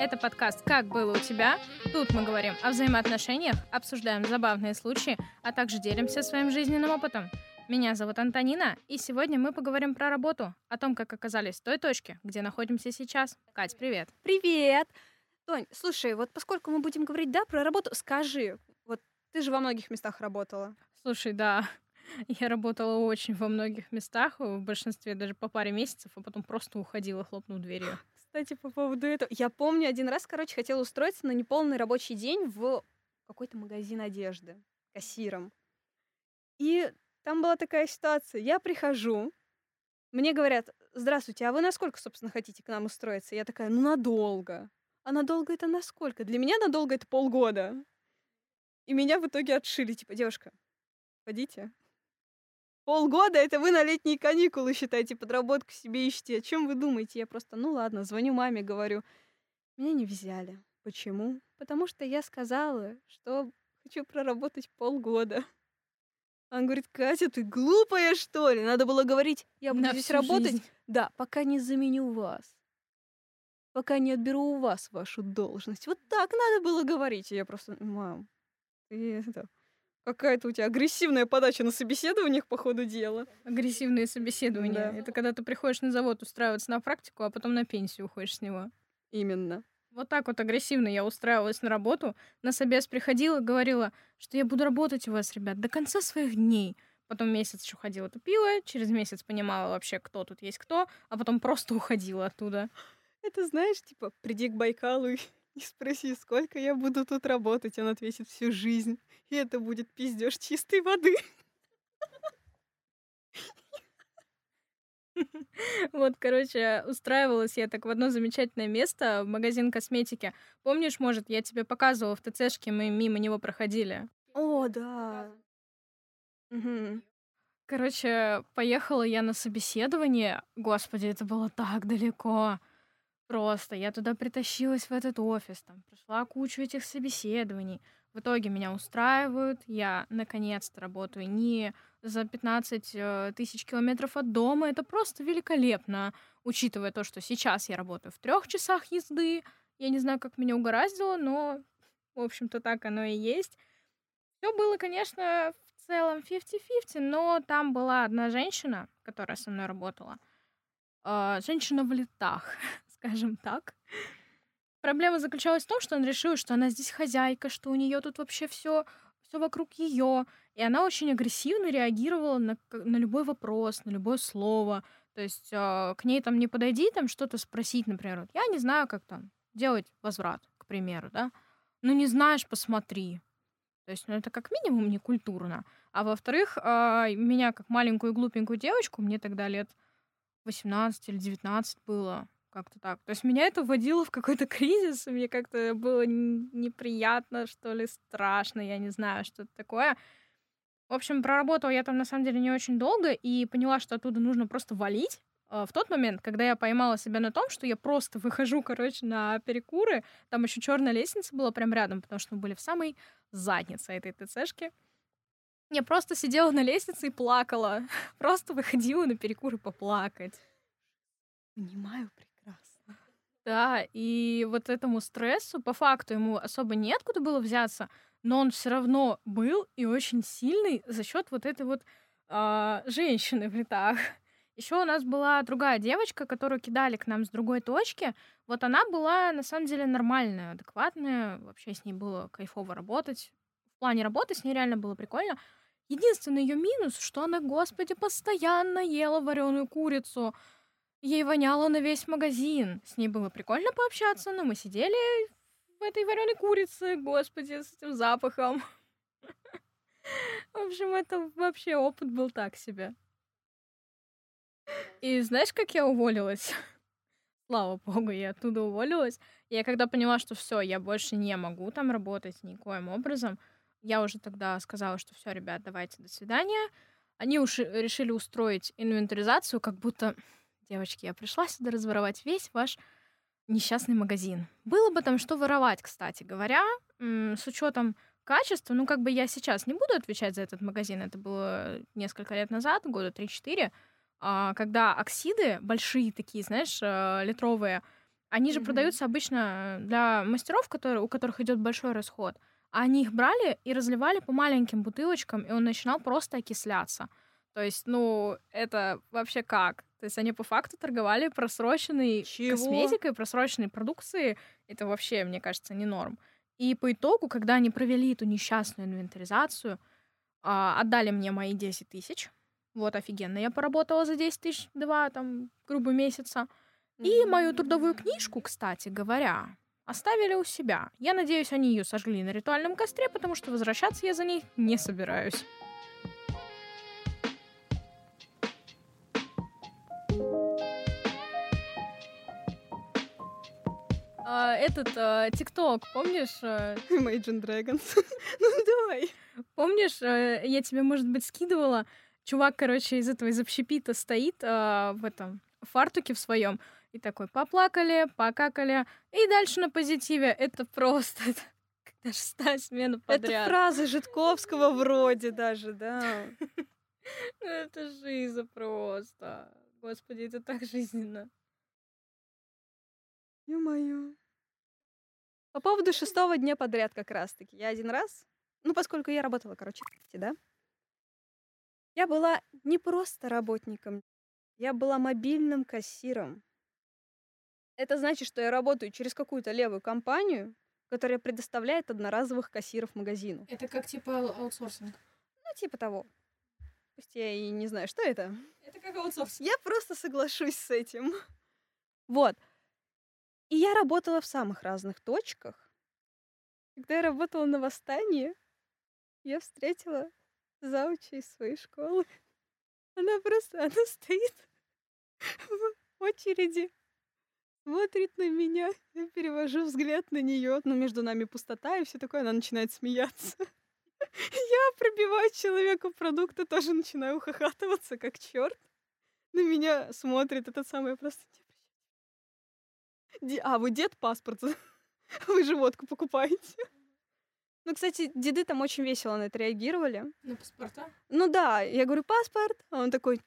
Это подкаст «Как было у тебя?». Тут мы говорим о взаимоотношениях, обсуждаем забавные случаи, а также делимся своим жизненным опытом. Меня зовут Антонина, и сегодня мы поговорим про работу, о том, как оказались в той точке, где находимся сейчас. Кать, привет! Привет! Тонь, слушай, вот поскольку мы будем говорить, да, про работу, скажи, вот ты же во многих местах работала. Слушай, да, я работала очень во многих местах, в большинстве даже по паре месяцев, а потом просто уходила, хлопнув дверью. Кстати, по поводу этого. Я помню, один раз, короче, хотела устроиться на неполный рабочий день в какой-то магазин одежды кассиром. И там была такая ситуация. Я прихожу, мне говорят, здравствуйте, а вы насколько, собственно, хотите к нам устроиться? Я такая, ну, надолго. А надолго это насколько? Для меня надолго это полгода. И меня в итоге отшили. Типа, девушка, пойдите. Полгода это вы на летние каникулы считаете, подработку себе ищете. О чем вы думаете? Я просто, ну ладно, звоню маме, говорю. Меня не взяли. Почему? Потому что я сказала, что хочу проработать полгода. Он говорит, Катя, ты глупая, что ли? Надо было говорить, я буду На здесь работать. жизнь. Да, пока не заменю вас. Пока не отберу у вас вашу должность. Вот так надо было говорить. И я просто, мам, ты это... Какая-то у тебя агрессивная подача на собеседованиях по ходу дела. Агрессивные собеседования. Да. Это когда ты приходишь на завод устраиваться на практику, а потом на пенсию уходишь с него. Именно. Вот так вот агрессивно я устраивалась на работу. На собес приходила, говорила, что я буду работать у вас, ребят, до конца своих дней. Потом месяц еще ходила, тупила, через месяц понимала вообще, кто тут есть кто, а потом просто уходила оттуда. Это знаешь, типа, приди к Байкалу и и спроси, сколько я буду тут работать. Он ответит всю жизнь. И это будет пиздеж чистой воды. Вот, короче, устраивалась я так в одно замечательное место, в магазин косметики. Помнишь, может, я тебе показывала в ТЦшке, мы мимо него проходили. О, да. Мгм. Короче, поехала я на собеседование. Господи, это было так далеко. Просто я туда притащилась в этот офис, там прошла кучу этих собеседований. В итоге меня устраивают, я наконец-то работаю не за 15 э, тысяч километров от дома. Это просто великолепно, учитывая то, что сейчас я работаю в трех часах езды. Я не знаю, как меня угораздило, но, в общем-то, так оно и есть. Все было, конечно, в целом 50-50, но там была одна женщина, которая со мной работала. А, Женщина в летах, скажем так. Проблема заключалась в том, что он решил, что она здесь хозяйка, что у нее тут вообще все все вокруг ее. И она очень агрессивно реагировала на, на любой вопрос, на любое слово. То есть а, к ней там не подойди, там что-то спросить, например. Вот, я не знаю, как там делать возврат, к примеру, да. Ну, не знаешь, посмотри. То есть, ну, это как минимум не культурно. А во-вторых, а, меня как маленькую глупенькую девочку, мне тогда лет 18 или 19 было, как-то так. То есть меня это вводило в какой-то кризис, мне как-то было неприятно, что ли, страшно, я не знаю, что это такое. В общем, проработала я там на самом деле не очень долго и поняла, что оттуда нужно просто валить. А, В тот момент, когда я поймала себя на том, что я просто выхожу, короче, на перекуры, там еще черная лестница была прям рядом, потому что мы были в самой заднице этой ТЦшки. Я просто сидела на лестнице и плакала. Просто выходила на перекуры поплакать. Понимаю. Да, и вот этому стрессу, по факту, ему особо неоткуда было взяться, но он все равно был и очень сильный за счет вот этой вот а, женщины в летах. Еще у нас была другая девочка, которую кидали к нам с другой точки. Вот она была на самом деле нормальная, адекватная. Вообще с ней было кайфово работать. В плане работы с ней реально было прикольно. Единственный ее минус, что она, господи, постоянно ела вареную курицу. Ей воняло на весь магазин. С ней было прикольно пообщаться, но мы сидели в этой вареной курице, господи, с этим запахом. В общем, это вообще опыт был так себе. И знаешь, как я уволилась? Слава богу, я оттуда уволилась. Я когда поняла, что все, я больше не могу там работать никоим образом, я уже тогда сказала, что все, ребят, давайте, до свидания. Они уж решили устроить инвентаризацию, как будто, девочки, я пришла сюда разворовать весь ваш несчастный магазин. Было бы там что воровать, кстати говоря, с учетом качества. Ну, как бы я сейчас не буду отвечать за этот магазин. Это было несколько лет назад, года 3-4, а, когда оксиды большие такие, знаешь, э, литровые, Они же Мгм. продаются обычно для мастеров, которые, у которых идет большой расход. А они их брали и разливали по маленьким бутылочкам, и он начинал просто окисляться. То есть, ну, это вообще как? То есть они по факту торговали просроченной Чего? косметикой, просроченной продукцией. Это вообще, мне кажется, не норм. И по итогу, когда они провели эту несчастную инвентаризацию, а, отдали мне мои 10 тысяч. Вот, офигенно. Я поработала за 10 тысяч два, там, грубо месяца. И мою трудовую книжку, кстати говоря, оставили у себя. Я надеюсь, они ее сожгли на ритуальном костре, потому что возвращаться я за ней не собираюсь. А, Этот а, ТикТок, помнишь? э, Imagine Dragons. ну, давай. Помнишь, э, я тебе, может быть, скидывала? Чувак, короче, из этого из общепита стоит а, в этом фартуке в своем и такой поплакали, покакали, и дальше на позитиве. Это просто это шестая смена Это подряд. фраза Житковского вроде даже, да. Ну, Это жизнь просто. Господи, это так жизненно. Ё-моё. По поводу шестого дня подряд как раз-таки. Я один раз, ну, поскольку я работала, короче, да, я была не просто работником, я была мобильным кассиром. Это значит, что я работаю через какую-то левую компанию, которая предоставляет одноразовых кассиров магазину. Это как типа аутсорсинг. Ну, типа того. Пусть я и не знаю, что это. Это как аутсорсинг. Я просто соглашусь с этим. Вот. И я работала в самых разных точках. Когда я работала на восстании, я встретила зауча из своей школы. Она просто, она стоит в очереди, смотрит на меня, я перевожу взгляд на нее, но между нами пустота и все такое, она начинает смеяться. Я пробиваю человеку продукты, тоже начинаю ухахатываться, как черт. На меня смотрит этот самый просто... «Де- А, вы дед паспорт? Вы же водку покупаете. Ну, кстати, деды там очень весело на это реагировали. На паспорта? Ну да, я говорю, паспорт. А он такой,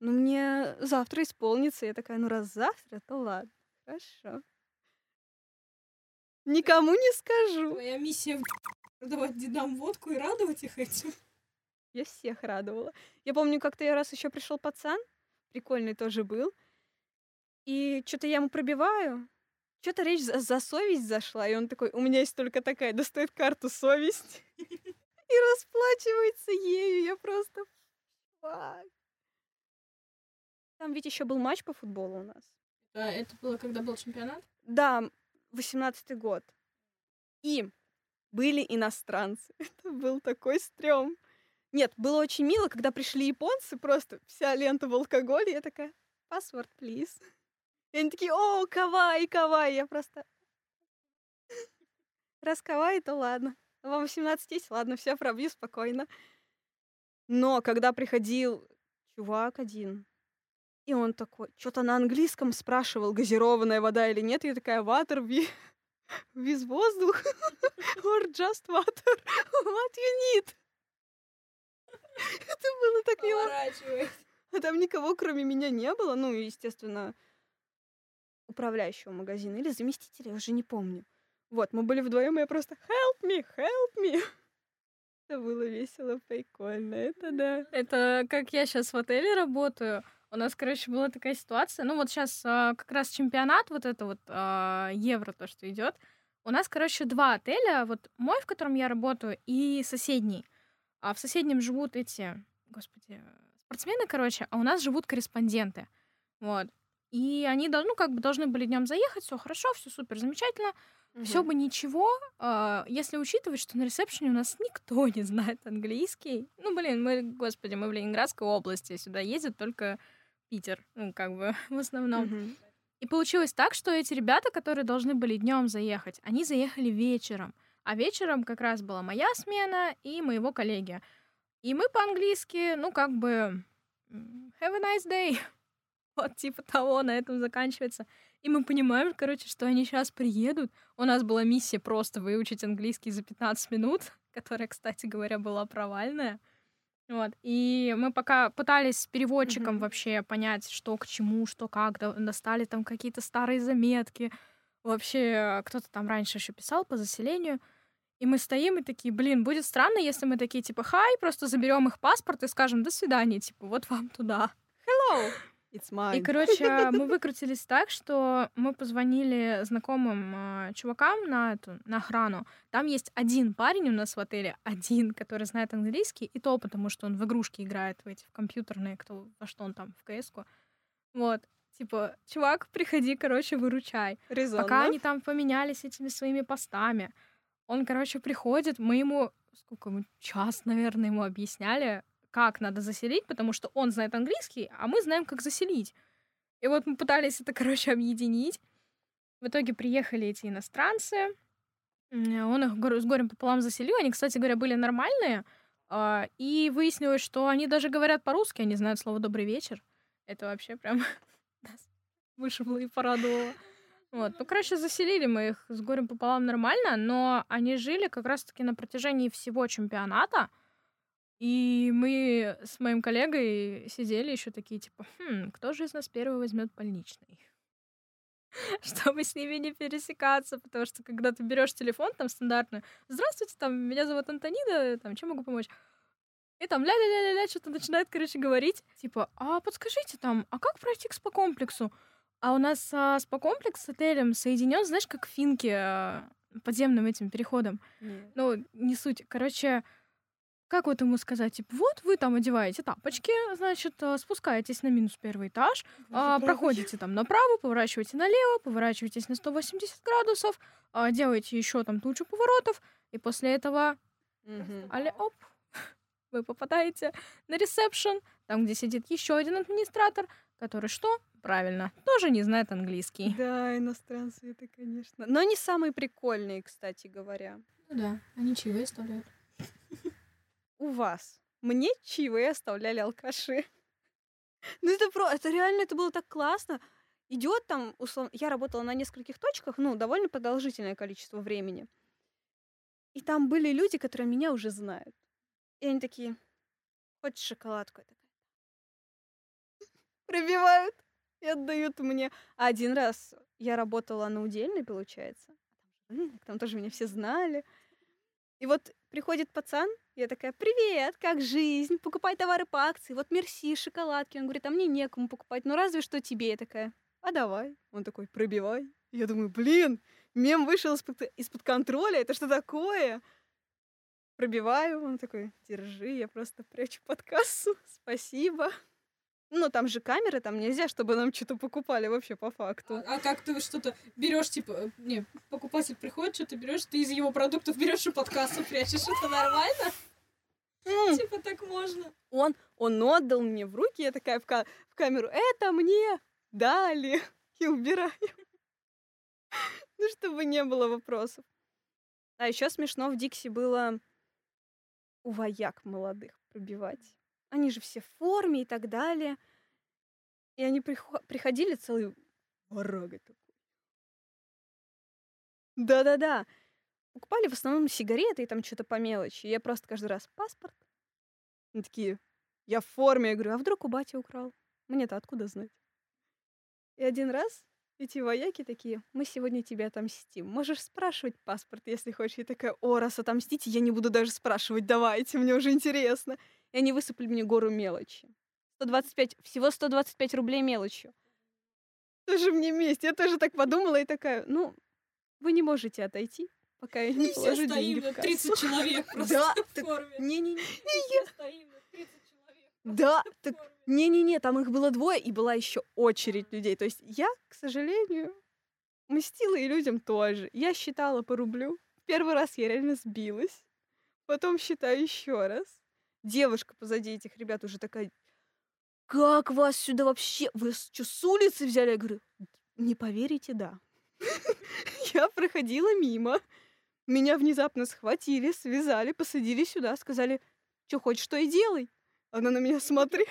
ну мне завтра исполнится. Я такая, ну раз завтра, то ладно. Хорошо. Никому не скажу. Твоя миссия продавать дедам водку и радовать их этим. Я всех радовала. Я помню, как-то я раз еще пришел пацан, прикольный тоже был, и что-то я ему пробиваю, что-то речь за, за совесть зашла, и он такой, у меня есть только такая, достает карту совесть и расплачивается ею. Я просто... Фак. Там ведь еще был матч по футболу у нас. Это было, когда был чемпионат? Да, восемнадцатый год. И были иностранцы. Это был такой стрём. Нет, было очень мило, когда пришли японцы, просто вся лента в алкоголе, я такая, паспорт, плиз. И они такие, о, кавай, кавай. Я просто... Раз кавай, то ладно. Вам 18 есть? Ладно, все, пробью спокойно. Но когда приходил чувак один, и он такой, что-то на английском спрашивал, газированная вода или нет, я такая, water wi- with воздух or just water, what you need? Это было так мило. А там никого, кроме меня, не было. Ну, естественно, управляющего магазина или заместителя, я уже не помню. Вот, мы были вдвоем, и я просто help me, help me. Это было весело, прикольно, это да. Это как я сейчас в отеле работаю. У нас, короче, была такая ситуация. Ну, вот сейчас как раз чемпионат, вот это вот а, евро, то, что идет. У нас, короче, два отеля. Вот мой, в котором я работаю, и соседний. А в соседнем живут эти, господи, спортсмены, короче, а у нас живут корреспонденты. Вот. И они, ну, как бы должны были днем заехать, все хорошо, все супер, замечательно. Все бы ничего, а, если учитывать, что на ресепшене у нас никто не знает английский. Ну, блин, мы, господи, мы в Ленинградской области, сюда ездит только Питер, ну, как бы, в основном. Мгм. И получилось так, что эти ребята, которые должны были днем заехать, они заехали вечером. А вечером как раз была моя смена и моего коллеги. И мы по-английски, ну, как бы, have a nice day. Вот типа того, на этом заканчивается. И мы понимаем, короче, что они сейчас приедут. У нас была миссия просто выучить английский за 15 минут, которая, кстати говоря, была провальная. Вот. И мы пока пытались с переводчиком Мгм. вообще понять, что к чему, что как, до- достали там какие-то старые заметки, Вообще, кто-то там раньше еще писал по заселению. И мы стоим и такие, блин, будет странно, если мы такие, типа, хай, просто заберем их паспорт и скажем, до свидания, типа, вот вам туда. Hello. И, короче, мы выкрутились так, что мы позвонили знакомым э, чувакам на эту, на охрану. Там есть один парень у нас в отеле, один, который знает английский, и то потому, что он в игрушки играет, в эти, в компьютерные, кто, во что он там, в КС-ку. Вот. Типа, чувак, приходи, короче, выручай. Резонно. Пока они там поменялись этими своими постами. Он, короче, приходит, мы ему, сколько мы, час, наверное, ему объясняли, как надо заселить, потому что он знает английский, а мы знаем, как заселить. И вот мы пытались это, короче, объединить. В итоге приехали эти иностранцы. Он их с горем пополам заселил. Они, кстати говоря, были нормальные. А, и выяснилось, что они даже говорят по-русски, они знают слово «добрый вечер». Это вообще прям вышибло и порадовало. Вот. Ну, короче, заселили мы их с горем пополам нормально, но они жили как раз-таки на протяжении всего чемпионата. И мы с моим коллегой сидели еще такие, типа, хм, кто же из нас первый возьмет больничный? Чтобы с ними не пересекаться, потому что когда ты берешь телефон там стандартную, здравствуйте, там, меня зовут Антонида, там, чем могу помочь? И там ля-ля-ля-ля-ля что-то начинает, короче, говорить. Типа, а подскажите там, а как пройти к спа-комплексу? А у нас а, спа-комплекс с отелем соединен, знаешь, как финки а, подземным этим переходом. Нет. Ну, не суть. Короче, как вот ему сказать, типа, вот вы там одеваете тапочки, значит, а, спускаетесь на минус первый этаж, а, проходите там направо, поворачиваете налево, поворачиваетесь на 180 градусов, а, делаете еще там тучу поворотов, и после этого, Мгм. але оп, вы попадаете на ресепшн, там, где сидит еще один администратор, который что? Правильно, тоже не знает английский. Да, иностранцы это, конечно. Но не самые прикольные, кстати говоря. Ну да, они чаевые оставляют. У вас. Мне чаевые оставляли алкаши. Ну это про, это реально, это было так классно. Идет там, условно, я работала на нескольких точках, ну, довольно продолжительное количество времени. И там были люди, которые меня уже знают. И они такие, хочешь шоколадку? Я такая, пробивают и отдают мне. А один раз я работала на удельной, получается. Там тоже меня все знали. И вот приходит пацан, я такая, привет, как жизнь? Покупай товары по акции. Вот мерси, шоколадки. Он говорит, а мне некому покупать, ну разве что тебе. Я такая, а давай. Он такой, пробивай. Я думаю, блин, мем вышел из-под, из-под контроля, это что такое? Пробиваю, он такой, держи, я просто прячу под кассу, спасибо. Ну, там же камеры, там нельзя, чтобы нам что-то покупали вообще по факту. А, а как ты что-то берешь, типа, э, не, покупатель приходит, что-то берешь, ты из его продуктов берешь и под кассу прячешь, это нормально? Типа так можно. Он, он отдал мне в руки, я такая в, ка- в камеру, это мне дали, и убираю. Ну, чтобы не было вопросов. А еще смешно в Дикси было у вояк молодых пробивать. Они же все в форме и так далее. И они прихо- приходили целый ворога такой. Да-да-да. Покупали в основном сигареты и там что-то по мелочи. Я просто каждый раз паспорт. Они такие, я в форме. Я говорю, а вдруг у бати украл? Мне-то откуда знать? И один раз эти вояки такие, мы сегодня тебя отомстим. Можешь спрашивать паспорт, если хочешь. Я такая, о, раз отомстите, я не буду даже спрашивать, давайте, мне уже интересно. И они высыпали мне гору мелочи. 125, всего 125 рублей мелочью. Тоже мне месть. Я тоже так подумала и такая, ну, вы не можете отойти, пока я не И все положу стоим, деньги в кассу. 30 человек просто Да, в так форме. Не-не-не. Все стоим, да, 30 человек. Да, так. Не-не-не, там их было двое, и была еще очередь людей. То есть я, к сожалению, мстила и людям тоже. Я считала по рублю. Первый раз я реально сбилась. Потом считаю еще раз. Девушка позади этих ребят уже такая, как вас сюда вообще? Вы что, с улицы взяли? Я говорю, не поверите, да. Я проходила мимо. Меня внезапно схватили, связали, посадили сюда, сказали, что хочешь, что и делай. Она на меня смотрит.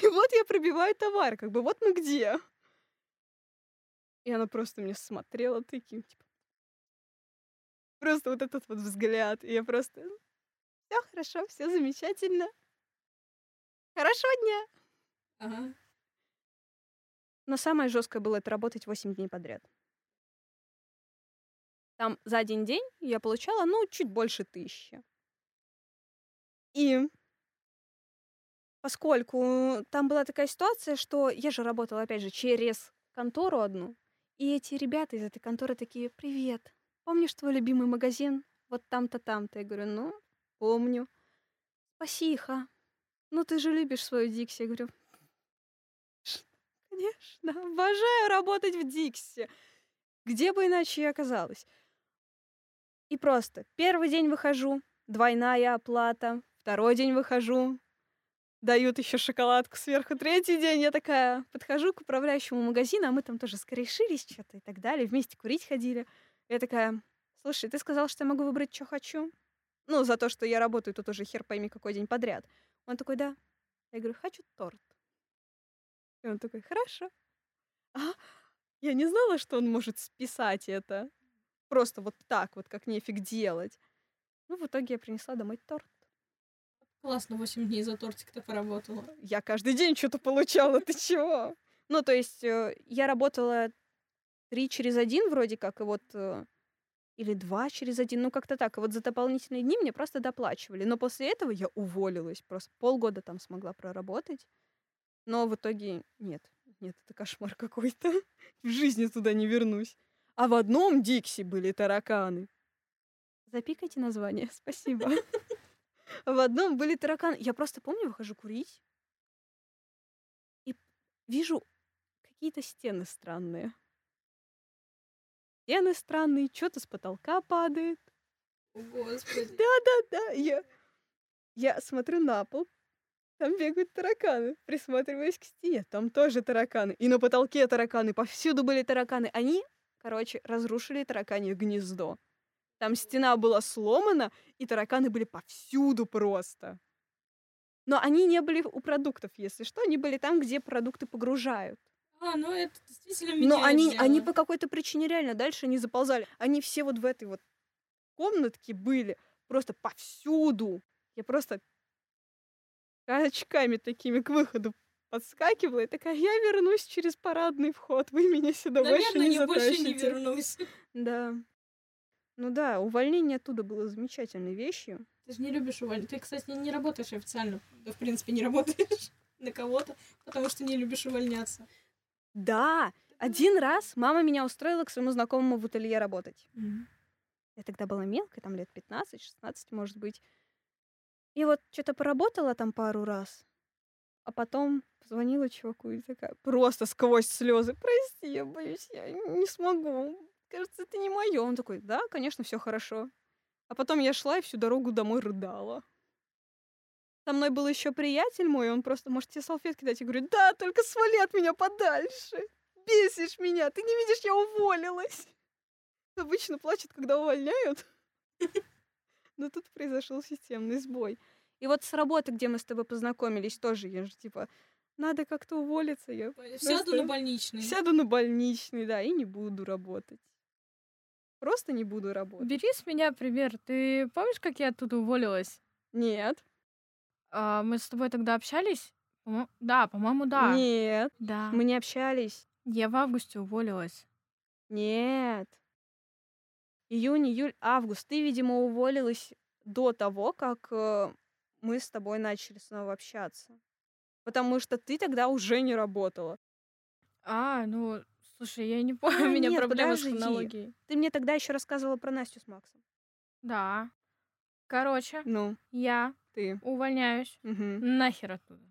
И вот я пробиваю товар, как бы вот мы где. И она просто мне смотрела таким, типа... Просто вот этот вот взгляд. И я просто... Все хорошо, все замечательно. Хорошего дня. Ага. Но самое жесткое было это работать 8 дней подряд. Там за один день я получала, ну, чуть больше тысячи. И поскольку там была такая ситуация, что я же работала, опять же, через контору одну, и эти ребята из этой конторы такие, привет, помнишь твой любимый магазин? Вот там-то, там-то. Я говорю, ну, помню. Спасибо. Ну, ты же любишь свою Дикси. Я говорю, конечно, обожаю работать в Дикси. Где бы иначе я оказалась? И просто первый день выхожу, двойная оплата, второй день выхожу, дают еще шоколадку сверху. Третий день я такая подхожу к управляющему магазина, а мы там тоже скорешились что-то и так далее, вместе курить ходили. Я такая, слушай, ты сказал, что я могу выбрать, что хочу? Ну, за то, что я работаю тут уже хер пойми какой день подряд. Он такой, да. Я говорю, хочу торт. И он такой, хорошо. А, я не знала, что он может списать это. Просто вот так вот, как нефиг делать. Ну, в итоге я принесла домой торт. Классно, 8 дней за тортик-то поработала. Я каждый день что-то получала, ты чего? Ну, то есть э, я работала три через один вроде как, и вот э, или два через один, ну как-то так. И вот за дополнительные дни мне просто доплачивали. Но после этого я уволилась, просто полгода там смогла проработать. Но в итоге нет, нет, это кошмар какой-то. В жизни туда не вернусь. А в одном Дикси были тараканы. Запикайте название, спасибо. В одном были тараканы. Я просто помню, выхожу курить и вижу какие-то стены странные. Стены странные, что-то с потолка падает. О, Господи. Да-да-да, я, я смотрю на пол, там бегают тараканы, присматриваюсь к стене, там тоже тараканы. И на потолке тараканы, повсюду были тараканы. Они, короче, разрушили тараканье гнездо. Там стена была сломана, и тараканы были повсюду просто. Но они не были у продуктов, если что, они были там, где продукты погружают. А, ну это действительно меняет Но они, дело. они по какой-то причине реально дальше не заползали. Они все вот в этой вот комнатке были просто повсюду. Я просто очками такими к выходу подскакивала и такая, я вернусь через парадный вход, вы меня сюда больше Наверное, не я больше не затащите». вернусь. Да. Ну да, увольнение оттуда было замечательной вещью. Ты же не любишь увольнять. Ты, кстати, не работаешь официально. Да, в принципе, не работаешь на кого-то, потому что не любишь увольняться. Да, один раз мама меня устроила к своему знакомому в ателье работать. Мгм. Я тогда была мелкой, там лет 15-16, может быть. И вот что-то поработала там пару раз, а потом позвонила чуваку и такая, просто сквозь слезы, прости, я боюсь, я не смогу. Кажется, это не мое. Он такой, да, конечно, все хорошо. А потом я шла и всю дорогу домой рыдала. Со мной был еще приятель мой, он просто, может, тебе салфетки дать? Я говорю, да, только свали от меня подальше. Бесишь меня, ты не видишь, я уволилась. Обычно плачут, когда увольняют. Но тут произошел системный сбой. И вот с работы, где мы с тобой познакомились, тоже я же типа, надо как-то уволиться. Я Сяду просто на больничный. сяду на больничный, да, и не буду работать. Просто не буду работать. Бери с меня пример. Ты помнишь, как я оттуда уволилась? Нет. А, мы с тобой тогда общались? По-мо- Да, по-моему, да. Нет. Да. Мы не общались. Я в августе уволилась. Нет. Июнь, июль, август. Ты, видимо, уволилась до того, как э, мы с тобой начали снова общаться. Потому что ты тогда уже не работала. А, ну, слушай, я не помню, А, у меня нет, проблемы с подожди. хронологией. Ты мне тогда еще рассказывала про Настю с Максом. Да. Короче, Ну, я ты. увольняюсь Мгм. нахер оттуда.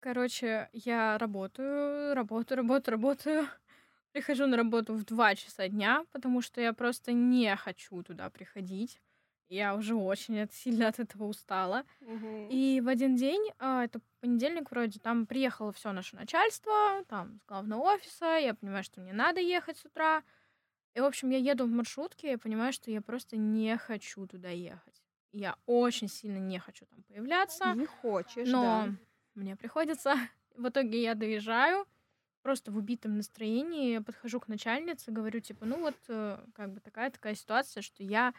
Короче, я работаю, работаю, работаю, работаю. Прихожу на работу в 2 часа дня, потому что я просто не хочу туда приходить. Я уже очень от- сильно от этого устала. Мгм. И в один день, а, это понедельник вроде, там приехало все наше начальство, там с главного офиса, я понимаю, что мне надо ехать с утра. И, в общем, я еду в маршрутке, я понимаю, что я просто не хочу туда ехать. Я очень сильно не хочу там появляться, Не хочешь, но да. мне приходится. В итоге я доезжаю, просто в убитом настроении, я подхожу к начальнице, говорю, типа, ну вот, э, как бы такая-такая ситуация, что я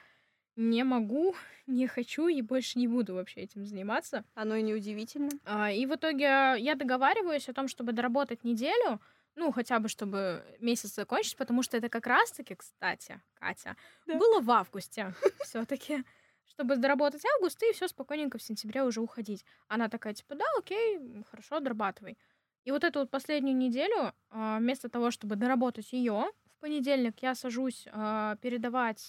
не могу, не хочу и больше не буду вообще этим заниматься. Оно и неудивительно. А, И в итоге я договариваюсь о том, чтобы доработать неделю, Ну, хотя бы, чтобы месяц закончить, потому что это как раз-таки, кстати, Катя, Да. было в августе все таки чтобы доработать август и все спокойненько в сентябре уже уходить. Она такая, типа, да, окей, хорошо, дорабатывай. И вот эту вот последнюю неделю, а, вместо того, чтобы доработать ее, в понедельник я сажусь а, передавать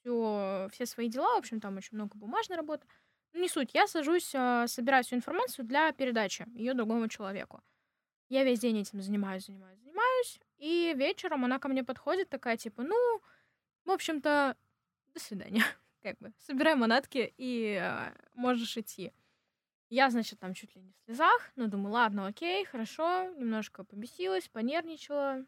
всё, все свои дела, в общем, там очень много бумажной работы. Ну, не суть, я сажусь а, собирать всю информацию для передачи ее другому человеку. Я весь день этим занимаюсь, занимаюсь, занимаюсь. И вечером она ко мне подходит, такая, типа, ну, в общем-то, до свидания. Как бы, собирай манатки и а, можешь идти. Я, значит, там чуть ли не в слезах, но думаю, ладно, окей, хорошо, немножко побесилась, понервничала.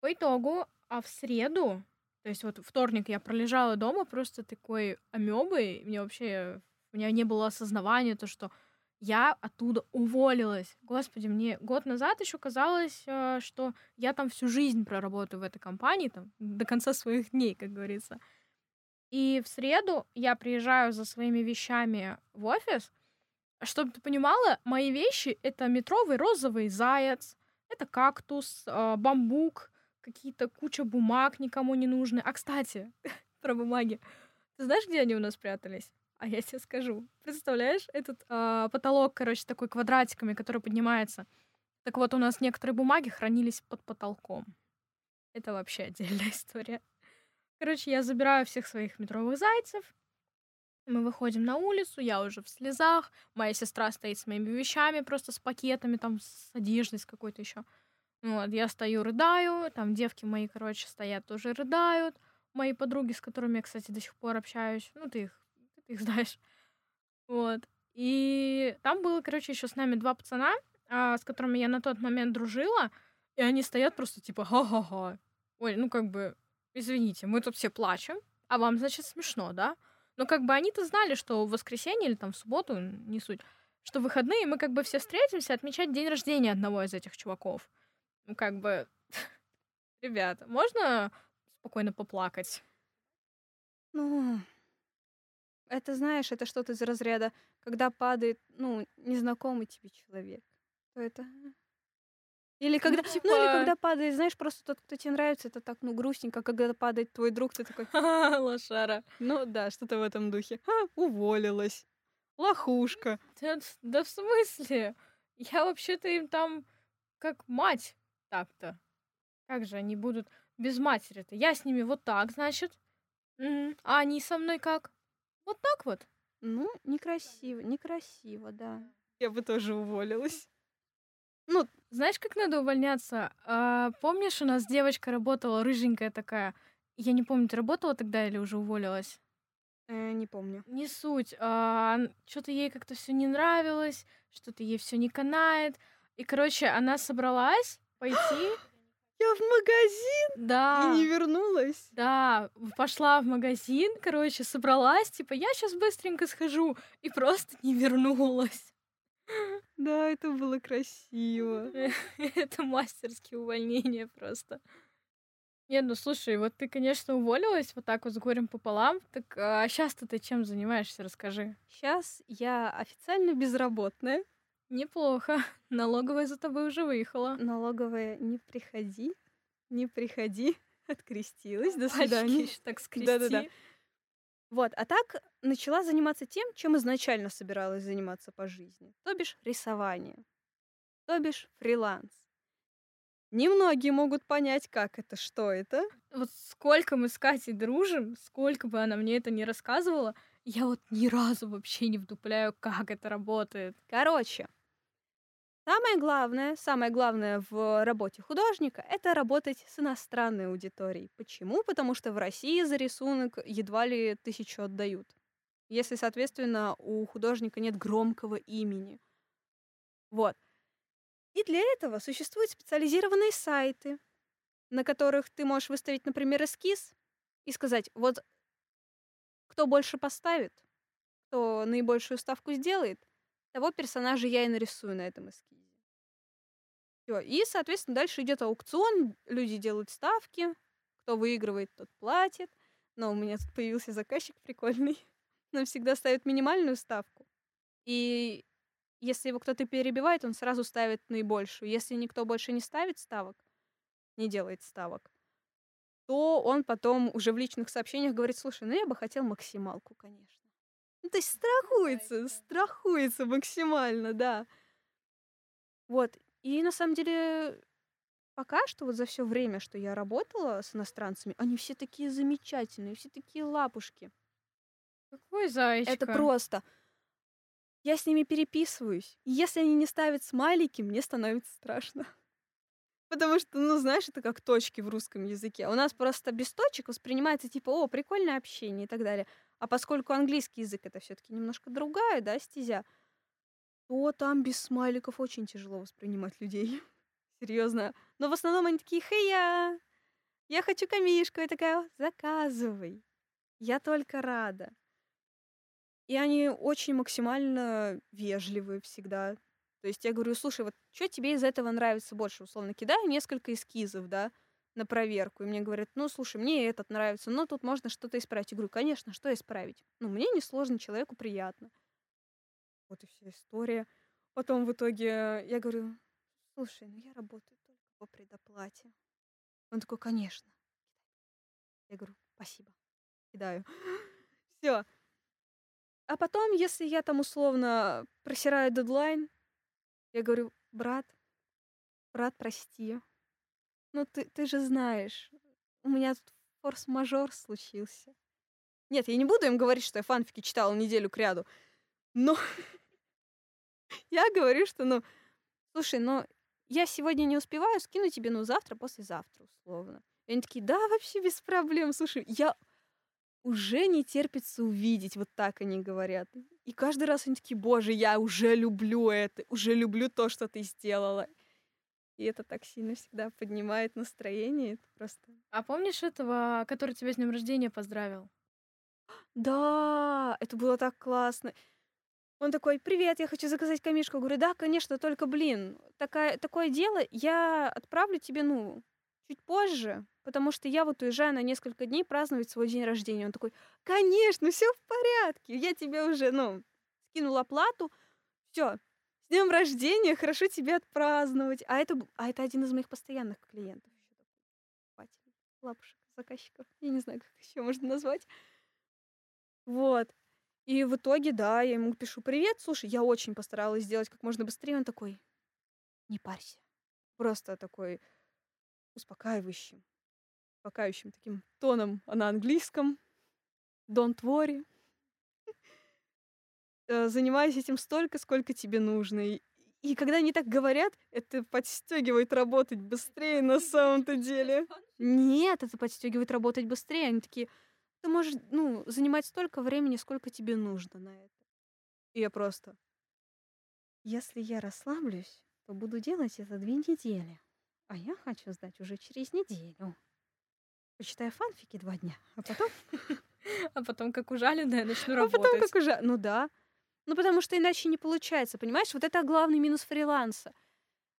По итогу, а в среду, то есть вот вторник я пролежала дома просто такой амебой, мне вообще, у меня не было осознавания, то, что я оттуда уволилась. Господи, мне год назад еще казалось, э, что я там всю жизнь проработаю в этой компании, там, до конца своих дней, как говорится. И в среду я приезжаю за своими вещами в офис. Чтобы ты понимала, мои вещи — это метровый розовый заяц, это кактус, э, бамбук, какие-то куча бумаг никому не нужны. А, кстати, про бумаги. Ты знаешь, где они у нас прятались? А я тебе скажу. Представляешь, этот а, потолок, короче, такой квадратиками, который поднимается. Так вот, у нас некоторые бумаги хранились под потолком. Это вообще отдельная история. Короче, я забираю всех своих метровых зайцев. Мы выходим на улицу, я уже в слезах. Моя сестра стоит с моими вещами, просто с пакетами, там, с одеждой, с какой-то еще. Вот, я стою, рыдаю. Там девки мои, короче, стоят, тоже рыдают. Мои подруги, с которыми я, кстати, до сих пор общаюсь. Ну, ты их, ты их знаешь. Вот. И там было, короче, еще с нами два пацана, а, с которыми я на тот момент дружила. И они стоят просто типа ха-ха-ха. Ой, ну как бы, извините, мы тут все плачем, а вам, значит, смешно, да? Но как бы они-то знали, что в воскресенье или там в субботу, не суть, что в выходные мы как бы все встретимся отмечать день рождения одного из этих чуваков. Ну, как бы, ребята, можно спокойно поплакать? Ну, это, знаешь, это что-то из разряда, когда падает, ну, незнакомый тебе человек. То это... Или когда, ну, или типа- когда падает, знаешь, просто тот, кто тебе нравится, это так, ну, грустненько, когда падает твой друг, ты такой, лошара. ну, да, что-то в этом духе. А, уволилась. Лохушка. Да, да в смысле? Я вообще-то им там как мать так-то. Как же они будут без матери-то? Я с ними вот так, значит. А они со мной как? Вот так вот. Ну, некрасиво, некрасиво, да. Я бы тоже уволилась. Ну, Знаешь, как надо увольняться? А, помнишь, у нас девочка работала, рыженькая такая. Я не помню, ты работала тогда или уже уволилась? э, не помню. Не суть. что-то ей как-то все не нравилось, что-то ей все не канает. И, короче, она собралась пойти. Я в магазин Да. и не вернулась. Да, пошла в магазин, короче, собралась, типа, я сейчас быстренько схожу, и просто не вернулась. Да, это было красиво. Это мастерские увольнения просто. Нет, ну слушай, вот ты, конечно, уволилась вот так вот с горем пополам, так а сейчас-то ты чем занимаешься, расскажи. Сейчас я официально безработная. Неплохо. Налоговая за тобой уже выехала. Налоговая, не приходи, не приходи. Открестилась, до свидания. ещё так скрести. Да-да-да. Вот, а так начала заниматься тем, чем изначально собиралась заниматься по жизни. То бишь рисование. То бишь фриланс. Немногие могут понять, как это, что это. Вот сколько мы с Катей дружим, сколько бы она мне это не рассказывала, я вот ни разу вообще не вдупляю, как это работает. Короче, самое главное, самое главное в работе художника — это работать с иностранной аудиторией. Почему? Потому что в России за рисунок едва ли тысячу отдают. Если, соответственно, у художника нет громкого имени. Вот. И для этого существуют специализированные сайты, на которых ты можешь выставить, например, эскиз и сказать, вот кто больше поставит, кто наибольшую ставку сделает, того персонажа я и нарисую на этом эскизе. Всё. И, соответственно, дальше идет аукцион, люди делают ставки, кто выигрывает, тот платит. Но у меня тут появился заказчик прикольный. Он всегда ставит минимальную ставку. И Если его кто-то перебивает, он сразу ставит наибольшую. Если никто больше не ставит ставок, не делает ставок, то он потом уже в личных сообщениях говорит, слушай, ну я бы хотел максималку, конечно. Ну, то есть страхуется, страхуется максимально, да. Вот. И на самом деле пока что вот за все время, что я работала с иностранцами, они все такие замечательные, все такие лапушки. Какой зайчка. Это просто. Я с ними переписываюсь. И если они не ставят смайлики, мне становится страшно. Потому что, ну, знаешь, это как точки в русском языке. У нас просто без точек воспринимается типа, о, прикольное общение и так далее. А поскольку английский язык это все-таки немножко другая, да, стезя, то там без смайликов очень тяжело воспринимать людей. Серьезно. Но в основном они такие, хей, я, я хочу камишку. Я такая, заказывай. Я только рада. И они очень максимально вежливые всегда. То есть я говорю, слушай, вот что тебе из этого нравится больше? Условно, кидаю несколько эскизов, да, на проверку. И мне говорят, ну, слушай, мне этот нравится, но тут можно что-то исправить. Я говорю, конечно, что исправить? Ну, мне не сложно, человеку приятно. Вот и вся история. Потом в итоге я говорю, слушай, ну я работаю только по предоплате. Он такой, конечно. Я говорю, спасибо. Кидаю. Все. А потом, если я там условно просираю дедлайн, я говорю, брат, брат, прости. Ну, ты, ты же знаешь, у меня тут форс-мажор случился. Нет, я не буду им говорить, что я фанфики читала неделю к ряду. Но я говорю, что, ну, слушай, ну, я сегодня не успеваю, скину тебе, ну, завтра, послезавтра, условно. И они такие, да, вообще без проблем. Слушай, я уже не терпится увидеть, вот так они говорят. И каждый раз они такие, боже, я уже люблю это, уже люблю то, что ты сделала. И это так сильно всегда поднимает настроение. Это просто... А помнишь этого, который тебя с днем рождения поздравил? Да, это было так классно. Он такой, привет, я хочу заказать камишку. Я говорю, да, конечно, только, блин, такая, такое дело, я отправлю тебе, ну, чуть позже, потому что я вот уезжаю на несколько дней праздновать свой день рождения. Он такой, конечно, все в порядке, я тебе уже, ну, скинул оплату, все, с днем рождения, хорошо тебе отпраздновать. А это, а это один из моих постоянных клиентов. Лапушек, заказчиков. Я не знаю, как еще можно назвать. Вот. И в итоге, да, я ему пишу, привет, слушай, я очень постаралась сделать как можно быстрее. Он такой, не парься. Просто такой успокаивающим, успокаивающим таким тоном, а на английском. Don't worry. Э, занимайся этим столько, сколько тебе нужно. И, когда они так говорят, это подстегивает работать быстрее на самом-то деле. Нет, это подстегивает работать быстрее. Они такие, ты можешь, ну, занимать столько времени, сколько тебе нужно на это. И я просто, если я расслаблюсь, то буду делать это две недели. А я хочу сдать уже через неделю. Почитаю фанфики два дня, а потом... А потом, как ужаленная, начну работать. А потом, как уже... Ну да. Ну, потому что иначе не получается, понимаешь? Вот это главный минус фриланса.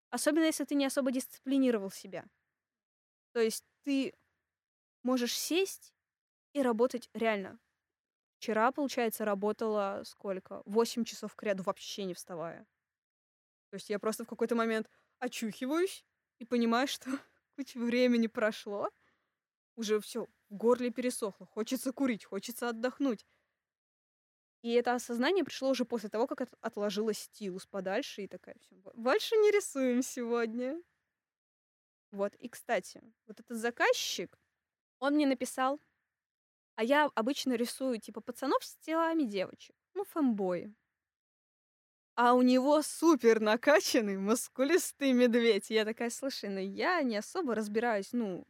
Особенно, если ты не особо дисциплинировал себя. То есть ты можешь сесть и работать реально. Вчера, получается, работала сколько? Восемь часов к ряду, вообще не вставая. То есть я просто в какой-то момент очухиваюсь и понимаю, что куча времени прошло. Уже все в горле пересохло. Хочется курить, хочется отдохнуть. И это осознание пришло уже после того, как отложила стилус подальше и такая, все, больше не рисуем сегодня. Вот, и, кстати, вот этот заказчик, он мне написал, а я обычно рисую, типа, пацанов с телами девочек, ну, фэмбои. А у него супер накачанный, мускулистый медведь. Я такая, слушай, ну я не особо разбираюсь, ну,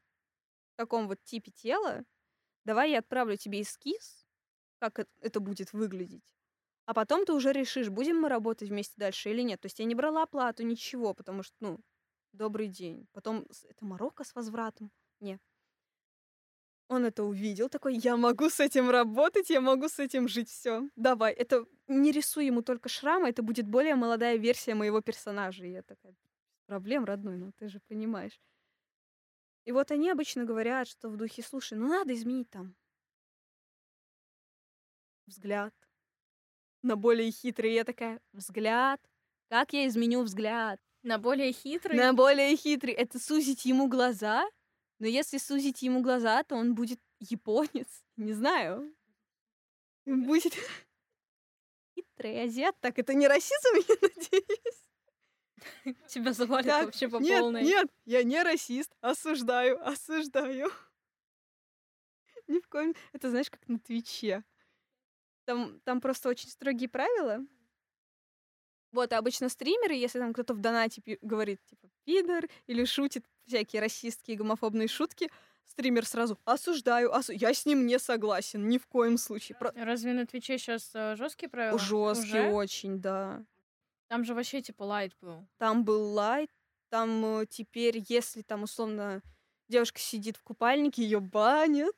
в таком вот типе тела. Давай я отправлю тебе эскиз, как это будет выглядеть. А потом ты уже решишь, будем мы работать вместе дальше или нет. То есть я не брала оплату, ничего, потому что, ну, добрый день. Потом это Марокко с возвратом. Не. Он это увидел, такой, я могу с этим работать, я могу с этим жить, все. Давай, это не рисуй ему только шрамы, это будет более молодая версия моего персонажа. И я такая, проблем, родной, ну ты же понимаешь. И вот они обычно говорят, что в духе, слушай, ну надо изменить там взгляд на более хитрый. Я такая, взгляд, Как я изменю взгляд? На более хитрый. На более хитрый. Это сузить ему глаза? Но если сузить ему глаза, то он будет японец. Не знаю. Будет азиат. Так, это не расизм, я надеюсь? Тебя завалит Так, вообще по Нет, полной. нет, я не расист. Осуждаю, осуждаю. Ни в коем... Это знаешь, как на Твиче. Там, там просто очень строгие правила. Вот, а обычно стримеры, если там кто-то в донате говорит, типа, пидор, или шутит всякие расистские гомофобные шутки, стример сразу осуждаю, осу- я с ним не согласен, ни в коем случае. Про- Разве на Твиче сейчас жесткие правила? Жесткий Уже? очень, да. Там же вообще типа лайт был. Там был лайт, там э, теперь, если там условно девушка сидит в купальнике, ее банят.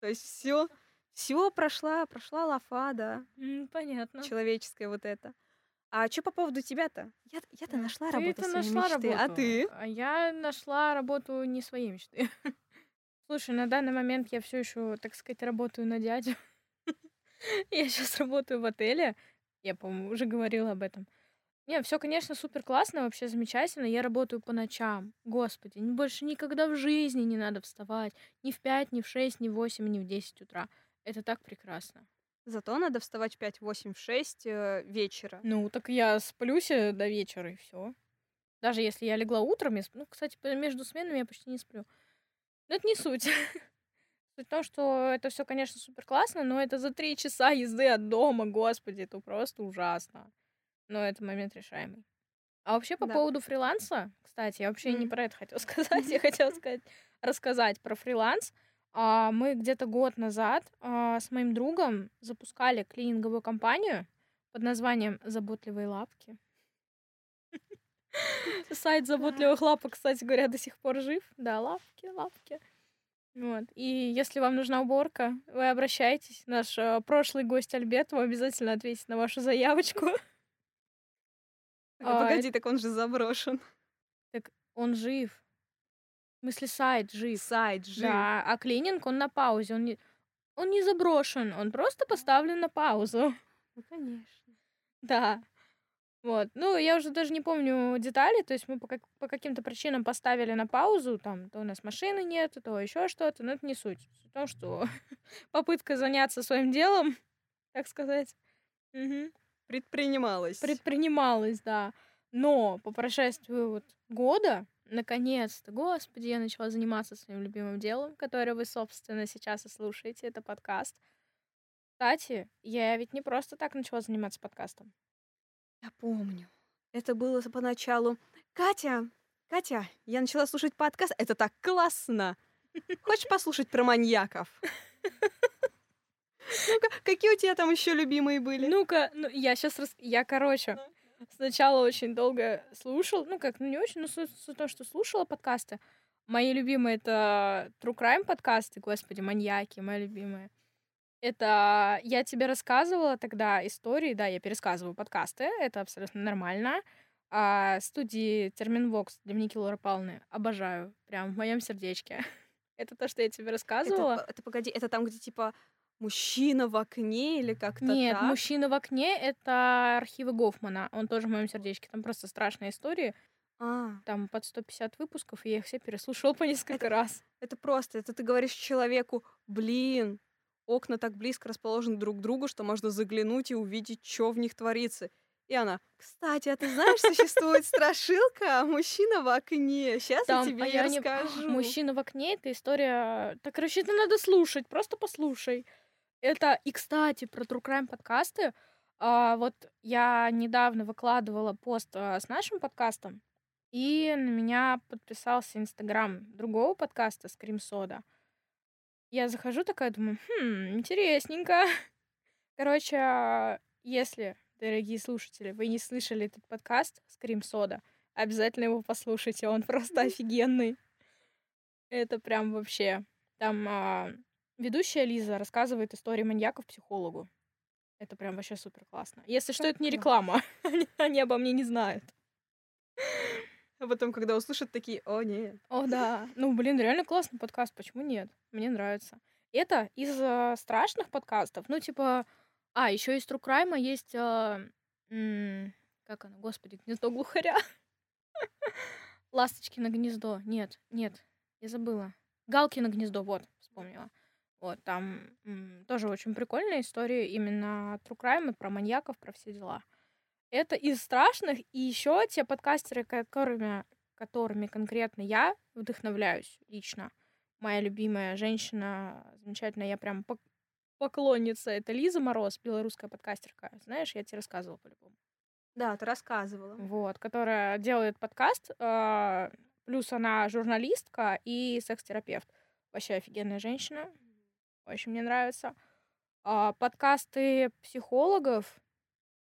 То есть все, все прошла, прошла лафа, да, М, Понятно. человеческая вот это. А что по поводу тебя-то? Я, я-то нашла Ты-то работу своей нашла мечты, а работу, ты? А я нашла работу не своей мечты. Слушай, на данный момент я все еще, так сказать, работаю на дядю. Я сейчас работаю в отеле. Я, по-моему, уже говорила об этом. Не, все, конечно, супер классно, вообще замечательно. Я работаю по ночам. Господи, больше никогда в жизни не надо вставать. Ни в 5, ни в 6, ни в 8, ни в 10 утра. Это так прекрасно. Зато надо вставать в 5, 8, в 6 э, вечера. Ну, так я сплю се до вечера, и все. Даже если я легла утром, я сп- ну, кстати, между сменами я почти не сплю. Но это не суть. Суть в том, что это все, конечно, супер классно, но это за три часа езды от дома, господи, это просто ужасно. Но это момент решаемый. А вообще по Да. поводу фриланса, кстати, я вообще не Мгм. про это хотела сказать, я хотела сказать, рассказать про фриланс. А, Мы где-то год назад а, с моим другом запускали клининговую компанию под названием «Заботливые лапки». Сайт заботливых лапок, кстати говоря, до сих пор жив. Да, лапки, лапки. Вот. И если вам нужна уборка, вы обращайтесь. Наш э, прошлый гость Альберт вам обязательно ответит на вашу заявочку. А, А, погоди, так он же заброшен. Так он жив. В смысле, сайт жив. Сайт жив. Да, а клининг, он на паузе. Он не, он не заброшен, он просто поставлен на паузу. Ну, конечно. Да. Вот. Ну, я уже даже не помню детали, то есть мы по, как- по каким-то причинам поставили на паузу, там, то у нас машины нет, то еще что-то, но это не суть. Суть в том, что попытка заняться своим делом, так сказать, мгм, Предпринималось. предпринималась, да. Но по прошествию вот года, наконец-то, господи, я начала заниматься своим любимым делом, которое вы, собственно, сейчас и слушаете, это подкаст. Кстати, я ведь не просто так начала заниматься подкастом. Я помню. Это было поначалу. Катя, Катя, я начала слушать подкаст. Это так классно. Хочешь послушать про маньяков? Ну-ка, какие у тебя там еще любимые были? Ну-ка, ну, я сейчас рас... Я, короче, сначала очень долго слушал, ну как, ну не очень, но суть в том, что слушала подкасты. Мои любимые — это True Crime подкасты, господи, маньяки, мои любимые. Это я тебе рассказывала тогда истории, да, я пересказываю подкасты, это абсолютно нормально. А студии Терминвокс, дневники Лоры Павловны, обожаю, прям в моем сердечке. Это то, что я тебе это, рассказывала. п- это погоди, это там, где типа мужчина в окне или как-то Нет, так? мужчина в окне это архивы Гофмана. Он тоже в моем сердечке. Там просто страшные истории. А, Там под 150 выпусков, и я их все переслушала по несколько раз. это просто, это ты говоришь человеку, блин, окна так близко расположены друг к другу, что можно заглянуть и увидеть, что в них творится. И она, кстати, а ты знаешь, существует страшилка «Мужчина в окне». Сейчас я Там, тебе а я не- расскажу. Мужчина в окне это история. Так, короче, это надо слушать, просто послушай. Это и, кстати, про True Crime подкасты. а, вот я недавно выкладывала пост а, с нашим подкастом, и на меня подписался Инстаграм другого подкаста Scream Soda. Я захожу такая, думаю, хм, интересненько. Короче, а, если, дорогие слушатели, вы не слышали этот подкаст Scream Soda, обязательно его послушайте, он просто офигенный. Это прям вообще. Там а, ведущая Лиза рассказывает истории маньяков психологу. Это прям вообще супер классно. Если что, это не реклама. Они обо мне не знают. А потом, когда услышат, такие, о, нет. О, да. Ну, блин, реально классный подкаст. Почему нет? Мне нравится. Это из а, страшных подкастов. Ну, типа... А, еще из True Crime есть... а, м, Как оно? Господи, гнездо глухаря. Ласточки на гнездо. Нет, нет, я забыла. Галки на гнездо, вот, вспомнила. Вот, там м, тоже очень прикольная история именно true crime, про маньяков, про все дела. Это из страшных, и еще те подкастеры, которыми, которыми конкретно я вдохновляюсь лично. Моя любимая женщина, замечательная, я прям пок- поклонница, это Лиза Мороз, белорусская подкастерка. Знаешь, я тебе рассказывала по-любому. Да, ты рассказывала. Вот, которая делает подкаст, а, плюс она журналистка и секс-терапевт. Вообще офигенная женщина. Очень мне нравится. А, подкасты психологов,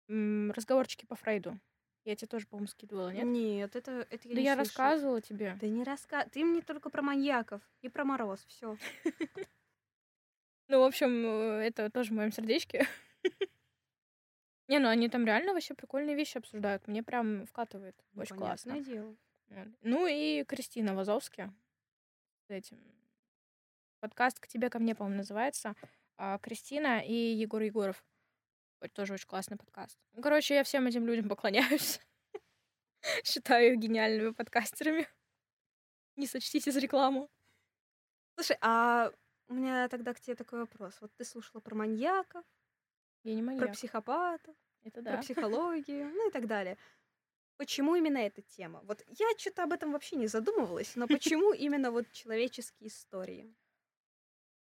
м, разговорчики по Фрейду. Я тебе тоже, по-моему, скидывала, нет? Нет, это, это я да не я слышала. рассказывала тебе. Да не раска... Ты мне только про маньяков и про мороз. Все. Ну, в общем, э, это тоже в моем сердечке. Не, ну они там реально вообще прикольные вещи обсуждают. Мне прям вкатывает. Очень классно. дело. Вот. Ну и Кристина Вазовски с этим. Подкаст «К тебе, ко мне», по-моему, называется. А, Кристина и Егор Егоров. Тоже очень классный подкаст. Ну, короче, я всем этим людям поклоняюсь. Считаю их гениальными подкастерами. Не сочтите за рекламу. Слушай, а у меня тогда к тебе такой вопрос. Вот ты слушала про маньяков, Я не про маньяк. психопатов, Это про да. психологию, ну и так далее. Почему именно эта тема? Вот я что-то об этом вообще не задумывалась, но почему именно вот человеческие истории?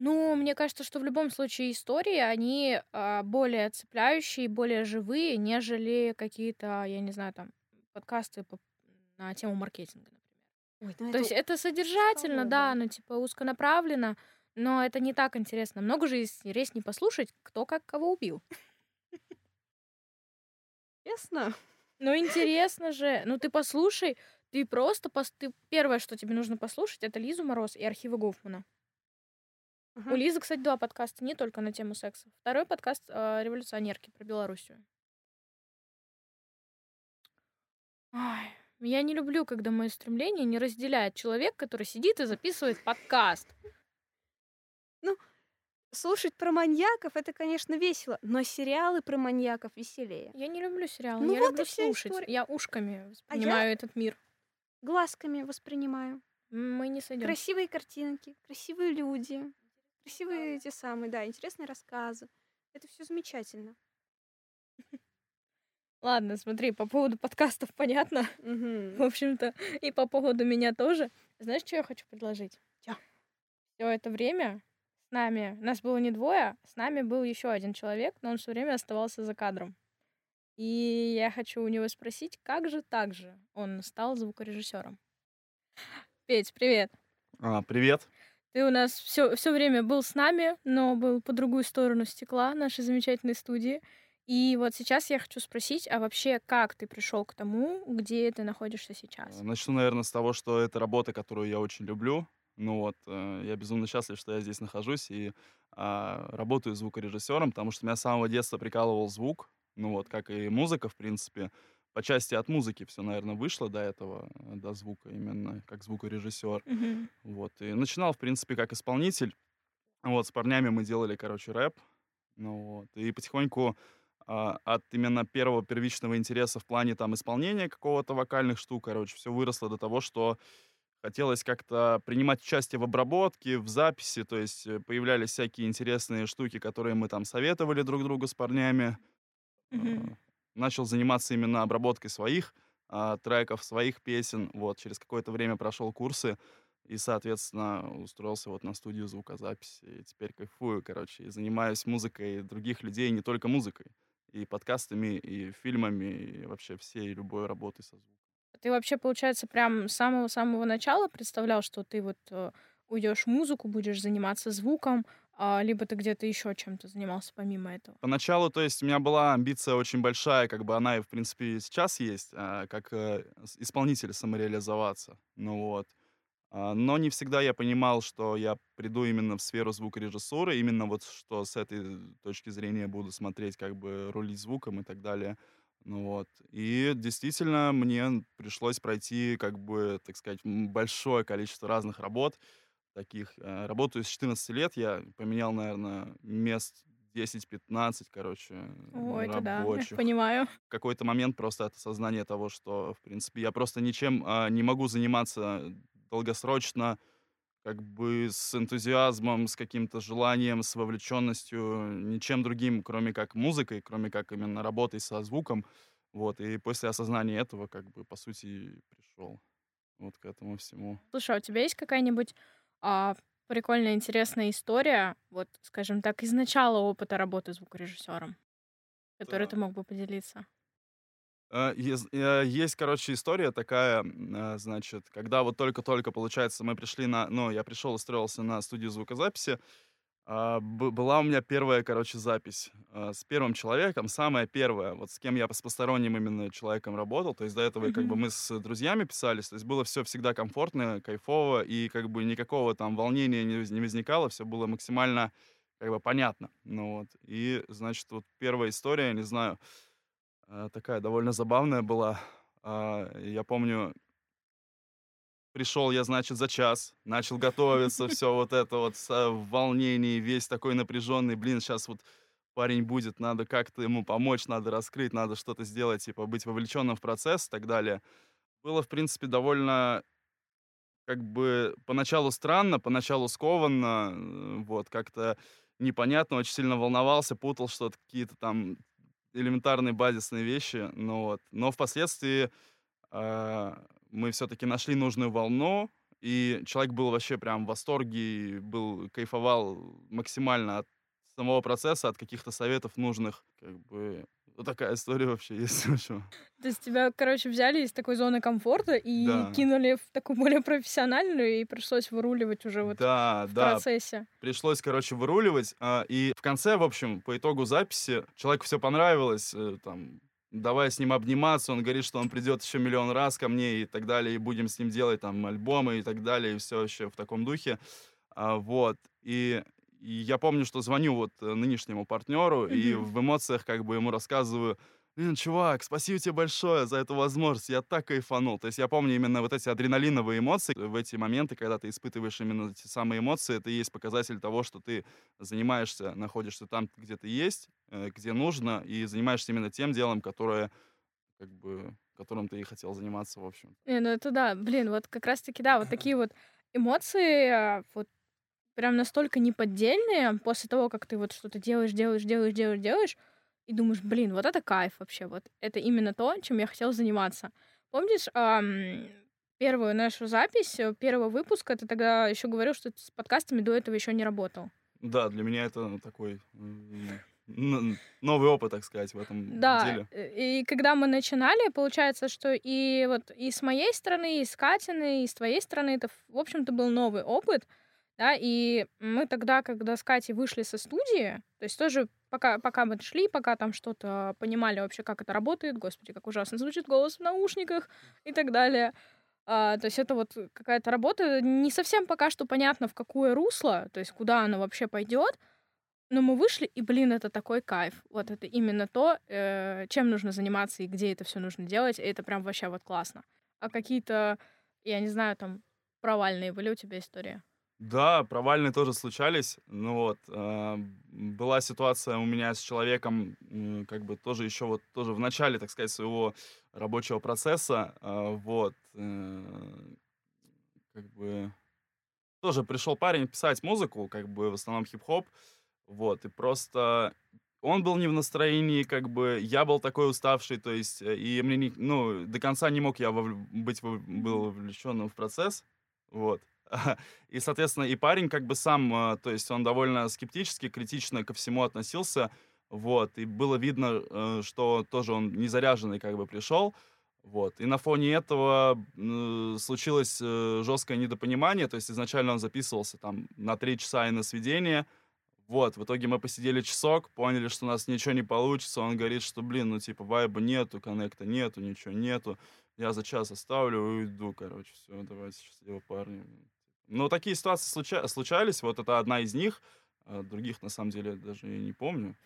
Ну, мне кажется, что в любом случае истории, они а, более цепляющие, более живые, нежели какие-то, я не знаю, там, подкасты по- на тему маркетинга, например. Ой, ну То есть это содержательно, да, узколобо. ну, типа, узконаправленно, но это не так интересно. Много же интереснее послушать, кто как кого убил. Честно? Ну, интересно же. Ну, ты послушай, ты просто... пос- Ты... Первое, что тебе нужно послушать, это Лизу Мороз и архивы Гофмана. У Лизы, кстати, два подкаста, не только на тему секса. Второй подкаст э, «Революционерки» про Белоруссию. Ай, я не люблю, когда мои стремления не разделяет человек, который сидит и записывает подкаст. Слушать про маньяков это, конечно, весело, но сериалы про маньяков веселее. Я не люблю сериалы, Ну я вот люблю слушать. история. Я ушками А я- воспринимаю этот мир. Глазками воспринимаю. Мы не сойдем. Красивые картинки, красивые люди, красивые эти самые, да, интересные рассказы. Это все замечательно. Ладно, смотри, по поводу подкастов понятно. В общем-то, и по поводу меня тоже. Знаешь, что я хочу предложить? Чё? Все это время с нами, нас было не двое, с нами был еще один человек, но он все время оставался за кадром. И я хочу у него спросить, как же так же он стал звукорежиссером. Петь, привет. А, привет. Ты у нас все, все время был с нами, но был по другую сторону стекла нашей замечательной студии. И вот сейчас я хочу спросить, а вообще как ты пришел к тому, где ты находишься сейчас? Начну, наверное, с того, что это работа, которую я очень люблю. Ну вот, э, я безумно счастлив, что я здесь нахожусь и а, работаю звукорежиссером, потому что меня с самого детства прикалывал звук. Ну вот, как и музыка, в принципе. По части от музыки все, наверное, вышло до этого, э, до звука именно, как звукорежиссер. Мгм. Вот, и начинал, в принципе, как исполнитель. Вот, с парнями мы делали, короче, рэп. Ну вот, и потихоньку а, от именно первого первичного интереса в плане там исполнения какого-то вокальных штук, короче, все выросло до того, что хотелось как-то принимать участие в обработке, в записи, то есть э, появлялись всякие интересные штуки, которые мы там советовали друг другу с парнями. Мгм. А, Начал заниматься именно обработкой своих а, треков, своих песен. Вот, через какое-то время прошел курсы и, соответственно, устроился вот на студию звукозаписи. И теперь кайфую, короче, и занимаюсь музыкой других людей, не только музыкой. И подкастами, и фильмами, и вообще всей любой работой со звуком. Ты вообще, получается, прям с самого-самого начала представлял, что ты вот э, уйдешь в музыку, будешь заниматься звуком, а, либо ты где-то еще чем-то занимался помимо этого? Поначалу, то есть, у меня была амбиция очень большая, как бы она и, в принципе, сейчас есть, а, как э, исполнитель самореализоваться. Ну вот. А, Но не всегда я понимал, что я приду именно в сферу звукорежиссуры, именно вот что с этой точки зрения буду смотреть, как бы рулить звуком и так далее. Ну вот. И действительно мне пришлось пройти, как бы, так сказать, большое количество разных работ таких. Э, Работаю с 14 лет, я поменял, наверное, мест 10-15, короче, Ой, это да, я рабочих. понимаю. В какой-то момент просто от осознания того, что, в принципе, я просто ничем а, не могу заниматься долгосрочно, как бы с энтузиазмом, с каким-то желанием, с вовлеченностью, ничем другим, кроме как музыкой, кроме как именно работой со звуком. Вот, и после осознания этого, как бы, по сути, пришел вот к этому всему. Слушай, а у тебя есть какая-нибудь а, прикольная, интересная история, вот, скажем так, из начала опыта работы звукорежиссером, которой Да. ты мог бы поделиться? А, ез- э, Есть, короче, история такая, а, значит, когда вот только-только, получается, мы пришли на, ну, я пришел, устроился на студию звукозаписи, а, была у меня первая, короче, запись а, с первым человеком, самая первая, вот с кем я с посторонним именно человеком работал, то есть до этого как бы мы с друзьями писались, то есть было все всегда комфортно, кайфово, и как бы никакого там волнения не, воз- не возникало, все было максимально как бы понятно, ну вот, и, значит, вот первая история, не знаю, а, такая довольно забавная была. Я помню, пришел я, значит, за час, начал готовиться, все вот это вот в волнении, весь такой напряженный. Блин, сейчас вот парень будет, надо как-то ему помочь, надо раскрыть, надо что-то сделать, типа быть вовлеченным в процесс и так далее. Было, в принципе, довольно как бы поначалу странно, поначалу скованно, э, вот, как-то непонятно, очень сильно волновался, путал что-то, какие-то там элементарные базисные вещи, ну вот. Но впоследствии а, мы все-таки нашли нужную волну, и человек был вообще прям в восторге, был, кайфовал максимально от самого процесса, от каких-то советов нужных, как бы, вот такая история вообще есть, в общем. То есть тебя, короче, взяли из такой зоны комфорта и Да. кинули в такую более профессиональную, и пришлось выруливать уже вот Да, в да, процессе. пришлось, короче, выруливать. а, И в конце, в общем, по итогу записи, человеку все понравилось, э, там, давай с ним обниматься, он говорит, что он придет еще миллион раз ко мне и так далее, и будем с ним делать там альбомы и так далее, и все еще в таком духе. А, Вот. И, и я помню, что звоню вот э, нынешнему партнеру, и Мгм. в эмоциях как бы ему рассказываю, Блин, чувак, спасибо тебе большое за эту возможность, я так кайфанул. То есть я помню именно вот эти адреналиновые эмоции, в эти моменты, когда ты испытываешь именно эти самые эмоции, это и есть показатель того, что ты занимаешься, находишься там, где ты есть, э, где нужно, и занимаешься именно тем делом, которое, как бы, которым ты и хотел заниматься, в общем. Не, ну это да, блин, вот как раз-таки, да, вот такие вот эмоции, а, вот прям настолько неподдельные после того, как ты вот что-то делаешь, делаешь, делаешь, делаешь, делаешь, и думаешь, блин, вот это кайф вообще, вот это именно то, чем я хотела заниматься. Помнишь ам, первую нашу запись, э, первого выпуска, ты тогда еще говорил, что ты с подкастами до этого еще не работал. Да, для меня это такой м, н- новый опыт, так сказать, в этом Да, деле. э, и когда мы начинали, получается, что и вот и с моей стороны, и с Катиной, и с твоей стороны, это, в общем-то, был новый опыт, да, и мы тогда, когда с Катей вышли со студии, то есть тоже пока, пока мы шли, пока там что-то понимали вообще, как это работает, господи, как ужасно звучит голос в наушниках и так далее, а, то есть это вот какая-то работа, не совсем пока что понятно, в какое русло, то есть куда она вообще пойдет, но мы вышли, и, блин, это такой кайф. Вот это именно то, э, чем нужно заниматься и где это все нужно делать. И это прям вообще вот классно. А какие-то, я не знаю, там, провальные были у тебя истории? Да, провальные тоже случались. Ну вот, а, была ситуация у меня с человеком, м, как бы тоже еще вот тоже в начале, так сказать, своего рабочего процесса. а, Вот, э, как бы тоже пришел парень писать музыку, как бы в основном хип-хоп. Вот, и просто он был не в настроении, как бы я был такой уставший, то есть, э, и мне, не, ну, до конца не мог я вовл- быть, вов- был вовлеченным в процесс. Вот. И, соответственно, и парень как бы сам, э, то есть он довольно скептически, критично ко всему относился, вот, и было видно, э, что тоже он не заряженный как бы пришел, вот, и на фоне этого э, случилось жесткое недопонимание, то есть изначально он записывался там на три часа и на сведение, вот, в итоге мы посидели часок, поняли, что у нас ничего не получится, он говорит, что, блин, ну, типа, вайба нету, коннекта нету, ничего нету, я за час оставлю и уйду, короче, все, давайте, счастливо, парни. Ну, такие ситуации случа- случались, вот это одна из них, а других, на самом деле, даже и не помню.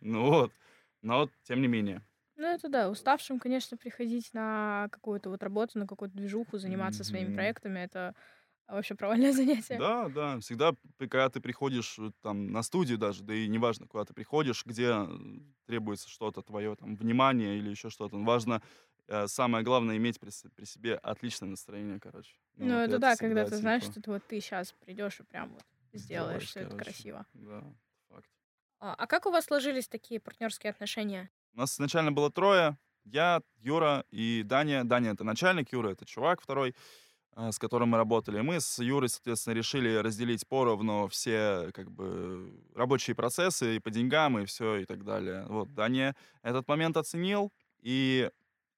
Ну вот, но тем не менее. Ну, это да, уставшим, конечно, приходить на какую-то вот работу, на какую-то движуху, заниматься своими Мгм. проектами, это вообще провальное занятие. Да, да, всегда, когда ты приходишь э, там на студию даже, да и неважно, куда ты приходишь, где э, требуется что-то твое, там, внимание или еще что-то, важно, самое главное, иметь при, при себе отличное настроение, короче. Ну, вот это да, всегда, когда ты знаешь, типа, что ты вот ты сейчас придешь и прям вот сделаешь все это красиво. Да, факт. А, а как у вас сложились такие партнерские отношения? У нас изначально было трое. Я, Юра и Даня. Даня — это начальник, Юра — это чувак второй, а, с которым мы работали. Мы с Юрой, соответственно, решили разделить поровну все как бы рабочие процессы и по деньгам, и все, и так далее. Вот, Даня этот момент оценил, и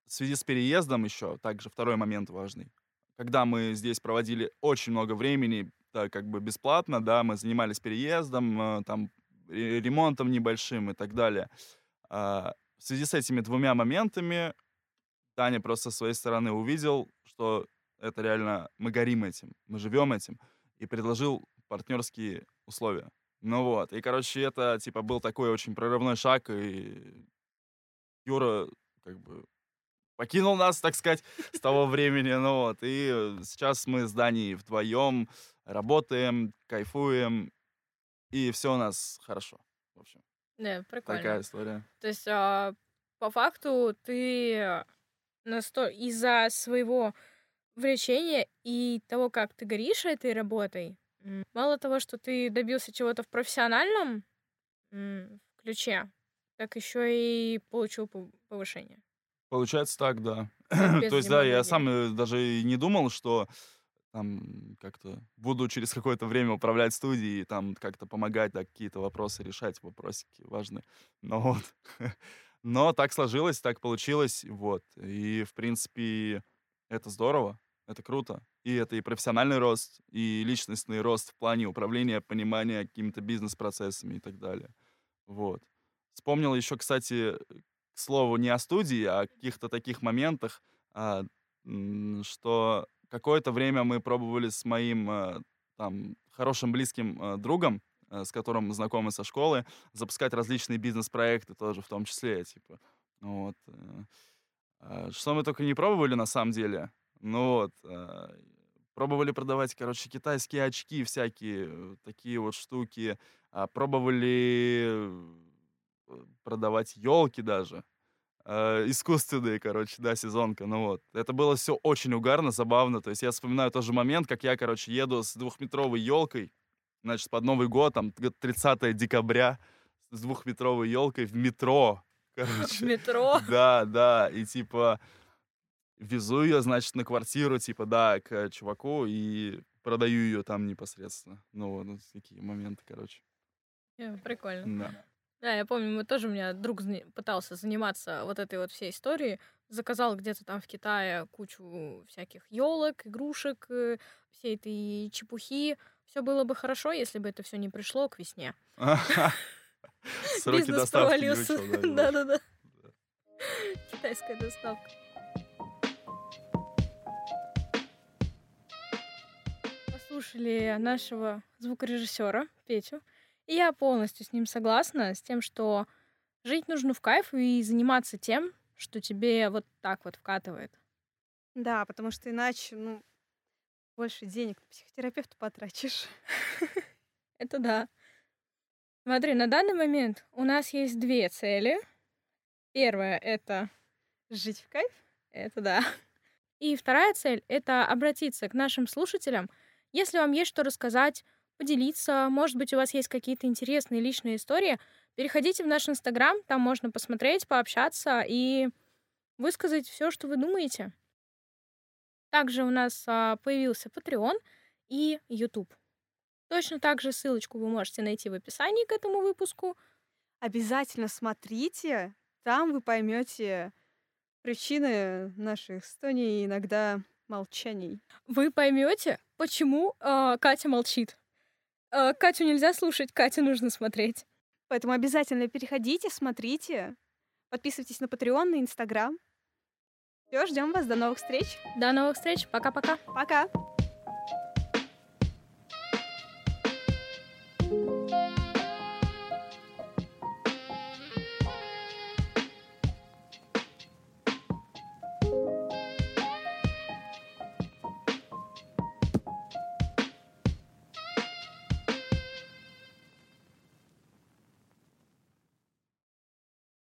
в связи с переездом еще, также второй момент важный. Когда мы здесь проводили очень много времени, да, как бы бесплатно, да, мы занимались переездом, э, там, ре- ремонтом небольшим и так далее. А, в связи с этими двумя моментами Таня просто со своей стороны увидел, что это реально мы горим этим, мы живем этим, и предложил партнерские условия. Ну вот, и, короче, это, типа, был такой очень прорывной шаг, и Юра, как бы, покинул нас, так сказать, с того времени, ну вот, и сейчас мы с Даней вдвоем работаем, кайфуем, и все у нас хорошо, в общем, Да, прикольно. такая история. То есть, а, по факту, ты насто... из-за своего влечения и того, как ты горишь этой работой, мало того, что ты добился чего-то в профессиональном ключе, так еще и получил пов- повышение. Получается так, да. без То есть, да, я сам э, даже и не думал, что там как-то буду через какое-то время управлять студией, там как-то помогать, да, какие-то вопросы решать, вопросики важные. Но вот. Но так сложилось, так получилось, вот. И, в принципе, это здорово, это круто. И это и профессиональный рост, и личностный рост в плане управления, понимания какими-то бизнес-процессами и так далее. Вот. Вспомнил еще, кстати, к слову, не о студии, а о каких-то таких моментах, а, что какое-то время мы пробовали с моим э, там хорошим близким э, другом, э, с которым мы знакомы со школы, запускать различные бизнес-проекты тоже в том числе, типа. Вот. а, Что мы только не пробовали на самом деле. Ну вот. а, Пробовали продавать, короче, китайские очки всякие, такие вот штуки. Пробовали продавать елки даже. э, искусственные, короче, да, сезонка. Ну вот. Это было все очень угарно, забавно. То есть я вспоминаю тот же момент, как я, короче, еду с двухметровой елкой, значит, под Новый год, там, г- 30 декабря, с двухметровой елкой в метро. В Короче. метро. Да, да, и типа везу ее, значит, на квартиру, типа, да, к чуваку, и продаю ее там непосредственно. Ну, вот ну, такие моменты, короче. Э, Прикольно. Да. Да, я помню, мы тоже, у меня друг пытался заниматься вот этой вот всей историей. Заказал где-то там в Китае кучу всяких елок, игрушек, э, всей этой чепухи. Все было бы хорошо, если бы это все не пришло к весне. Сроки Бизнес провалился. Да-да-да. Китайская доставка. Послушали нашего звукорежиссера Петю. И я полностью с ним согласна, с тем, что жить нужно в кайф и заниматься тем, что тебе вот так вот вкатывает. Да, потому что иначе, ну, больше денег на психотерапевта потрачишь. Это да. Смотри, на данный момент у нас есть две цели. Первая — это Жить в кайф? Это да. И вторая цель — это обратиться к нашим слушателям. Если вам есть что рассказать, поделиться, может быть, у вас есть какие-то интересные личные истории, переходите в наш Инстаграм, там можно посмотреть, пообщаться и высказать все, что вы думаете. Также у нас а, появился Patreon и YouTube. Точно так же ссылочку вы можете найти в описании к этому выпуску. Обязательно смотрите, там вы поймете причины наших стоний и иногда молчаний. Вы поймете, почему а, Катя молчит. А, Катю нельзя слушать, Катю нужно смотреть. Поэтому обязательно переходите, смотрите, подписывайтесь на Patreon, на Инстаграм. Все, ждем вас. До новых встреч. До новых встреч. Пока-пока. Пока!